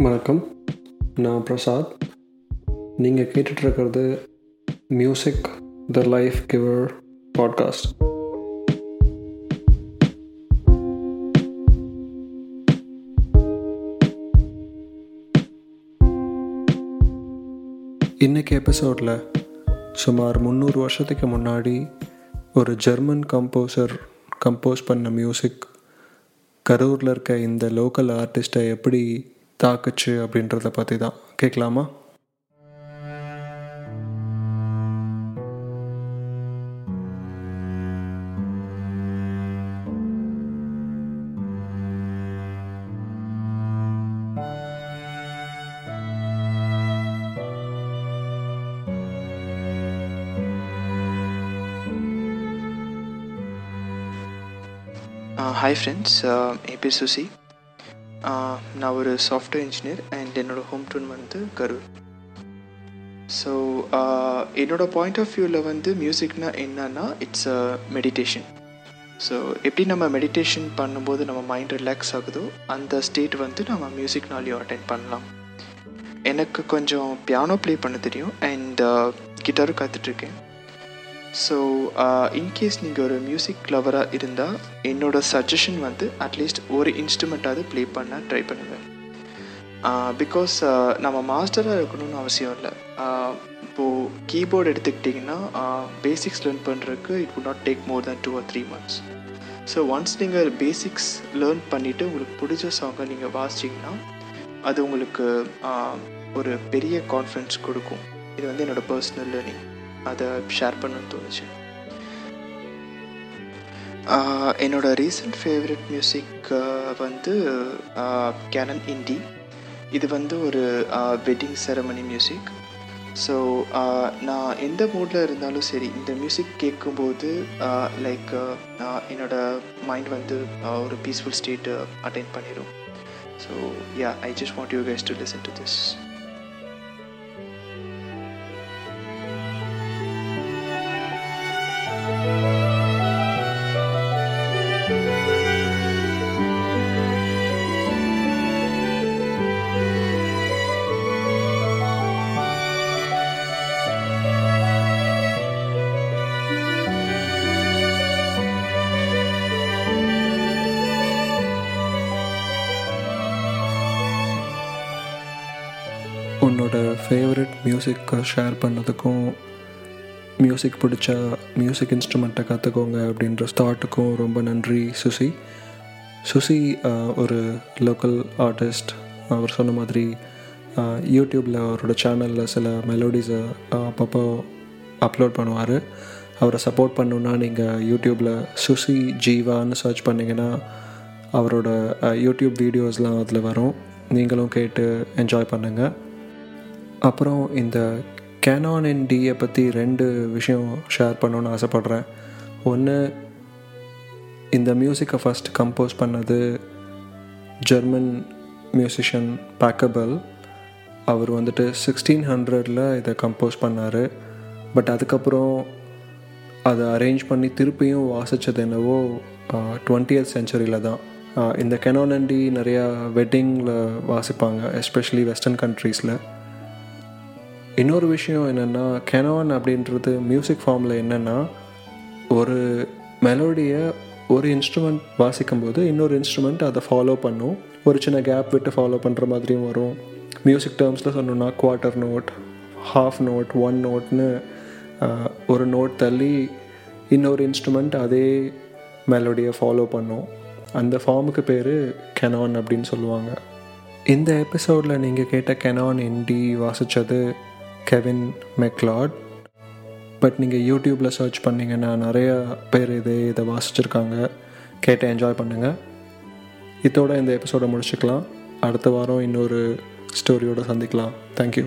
வணக்கம். நான் பிரசாத். நீங்கள் கேட்டுட்ருக்கிறது music the life giver podcast இன்றைக்கி எபிசோடில் சுமார் முந்நூறு வருஷத்துக்கு முன்னாடி ஒரு ஜெர்மன் கம்போசர் கம்போஸ் பண்ண மியூசிக் கரூரில் இருக்க இந்த லோக்கல் ஆர்டிஸ்ட்டை எப்படி தாக்குச்சு அப்படின்றத பற்றி தான். கேட்கலாமா ஹாய் ஃப்ரெண்ட்ஸ் என் பேர் சுசி நான் ஒரு சாஃப்ட்வேர் இன்ஜினியர் அண்ட் என்னோடய ஹோம் டவுன் வந்து கரூர். ஸோ என்னோடய பாயிண்ட் ஆஃப் வியூவில் வந்து மியூசிக்னால் என்னன்னா இட்ஸ் அ மெடிடேஷன் ஸோ எப்படி நம்ம மெடிடேஷன் பண்ணும்போது நம்ம மைண்ட் ரிலாக்ஸ் ஆகுதோ அந்த ஸ்டேட் வந்து நம்ம மியூசிக்னாலேயும் அட்டென்ட் பண்ணலாம். எனக்கு கொஞ்சம் பியானோ ப்ளே பண்ண தெரியும் அண்ட் கிட்டாரும் கற்றுட்ருக்கேன் ஸோ இன்கேஸ் நீங்கள் ஒரு மியூசிக் லவராக இருந்தால் என்னோட சஜஷன் வந்து அட்லீஸ்ட் ஒரு இன்ஸ்ட்ருமெண்ட்டாவது ப்ளே பண்ண ட்ரை பண்ணுவேன் பிகாஸ் நம்ம மாஸ்டராக இருக்கணும்னு அவசியம் இல்லை. Uh, இப்போது கீபோர்டு எடுத்துக்கிட்டிங்கன்னா பேசிக்ஸ் uh, லேர்ன் பண்ணுறதுக்கு it would not take more than two or three months so once நீங்கள் பேசிக்ஸ் லேர்ன் பண்ணிவிட்டு உங்களுக்கு பிடிச்ச சாங்கை நீங்கள் வாசிச்சிங்கன்னா அது உங்களுக்கு uh, ஒரு பெரிய கான்ஃபிடன்ஸ் கொடுக்கும். இது வந்து என்னோடய பர்சனல் லேர்னிங் அதை ஷேர் பண்ணணும்னு தோணுச்சு. என்னோடய ரீசன்ட் ஃபேவரட் மியூசிக் வந்து கேனன் இண்டி இது வந்து ஒரு வெட்டிங் செரமனி மியூசிக் ஸோ நான் எந்த மூடில் இருந்தாலும் சரி இந்த மியூசிக் கேட்கும்போது லைக் என்னோடய மைண்ட் வந்து ஒரு பீஸ்ஃபுல் ஸ்டேட்டு அட்டைன் பண்ணிடும் so yeah I just want you guys to listen to this உன்னோட ஃபேவரட் மியூசிக்கை ஷேர் பண்ணதுக்கும் மியூசிக் பிடிச்ச மியூசிக் இன்ஸ்ட்ருமெண்ட்டை கற்றுக்கோங்க அப்படின்ற ஸ்டார்ட்டுக்கும் ரொம்ப நன்றி சுசி. சுசி ஒரு லோக்கல் ஆர்டிஸ்ட் அவர் சொன்ன மாதிரி யூடியூப்பில் அவரோட சேனலில் சில மெலோடிஸை அப்பப்போ அப்லோட் பண்ணுவார். அவரை சப்போர்ட் பண்ணணுன்னா நீங்கள் யூடியூப்பில் சுசி ஜீவான்னு சர்ச் பண்ணிங்கன்னா அவரோட யூடியூப் வீடியோஸ்லாம் அதில் வரும். நீங்களும் கேட்டு என்ஜாய் பண்ணுங்கள் அப்புறம் இந்த கேனான் என் டியை பற்றி ரெண்டு விஷயம் ஷேர் பண்ணணுன்னு ஆசைப்பட்றேன். ஒன்று இந்த மியூசிக்கை ஃபஸ்ட் கம்போஸ் பண்ணது ஜெர்மன் மியூசிஷியன் பேக்கபல் அவர் வந்துட்டு சிக்ஸ்டீன் ஹண்ட்ரடில் இதை கம்போஸ் பண்ணார். பட் அதுக்கப்புறம் அதை அரேஞ்ச் பண்ணி திருப்பியும் வாசித்தது என்னவோ டுவெண்ட்டியத் செஞ்சுரியில் தான். இந்த கெனானண்டி நிறையா வெட்டிங்கில் வாசிப்பாங்க எஸ்பெஷலி வெஸ்டர்ன் கண்ட்ரீஸில் இன்னொரு விஷயம் என்னென்னா கெனான் அப்படின்றது மியூசிக் ஃபார்மில் என்னென்னா ஒரு மெலோடியை ஒரு இன்ஸ்ட்ருமெண்ட் வாசிக்கும்போது இன்னொரு இன்ஸ்ட்ருமெண்ட் அதை ஃபாலோ பண்ணும். ஒரு சின்ன கேப் விட்டு ஃபாலோ பண்ணுற மாதிரியும் வரும். மியூசிக் டேர்ம்ஸில் சொன்னோன்னா quarter note half note one நோட்னு ஒரு நோட் தள்ளி இன்னொரு இன்ஸ்ட்ருமெண்ட் அதே மெலோடியை ஃபாலோ பண்ணும். அந்த ஃபார்முக்கு பேர் கெனான் அப்படின்னு சொல்லுவாங்க. இந்த எபிசோடில் நீங்கள் கேட்ட கெனான் இண்டி வாசித்தது கெவின் மெக்லாட் பட் நீங்கள் யூடியூப்பில் சர்ச் பண்ணிங்கன்னா நிறையா பேர் இது இதை வாசிச்சிருக்காங்க. கேட்டு என்ஜாய் பண்ணுங்கள் இதோட இந்த எபிசோடை முடிச்சுக்கலாம். அடுத்த வாரம் இன்னொரு ஸ்டோரியோடு சந்திக்கலாம். Thank you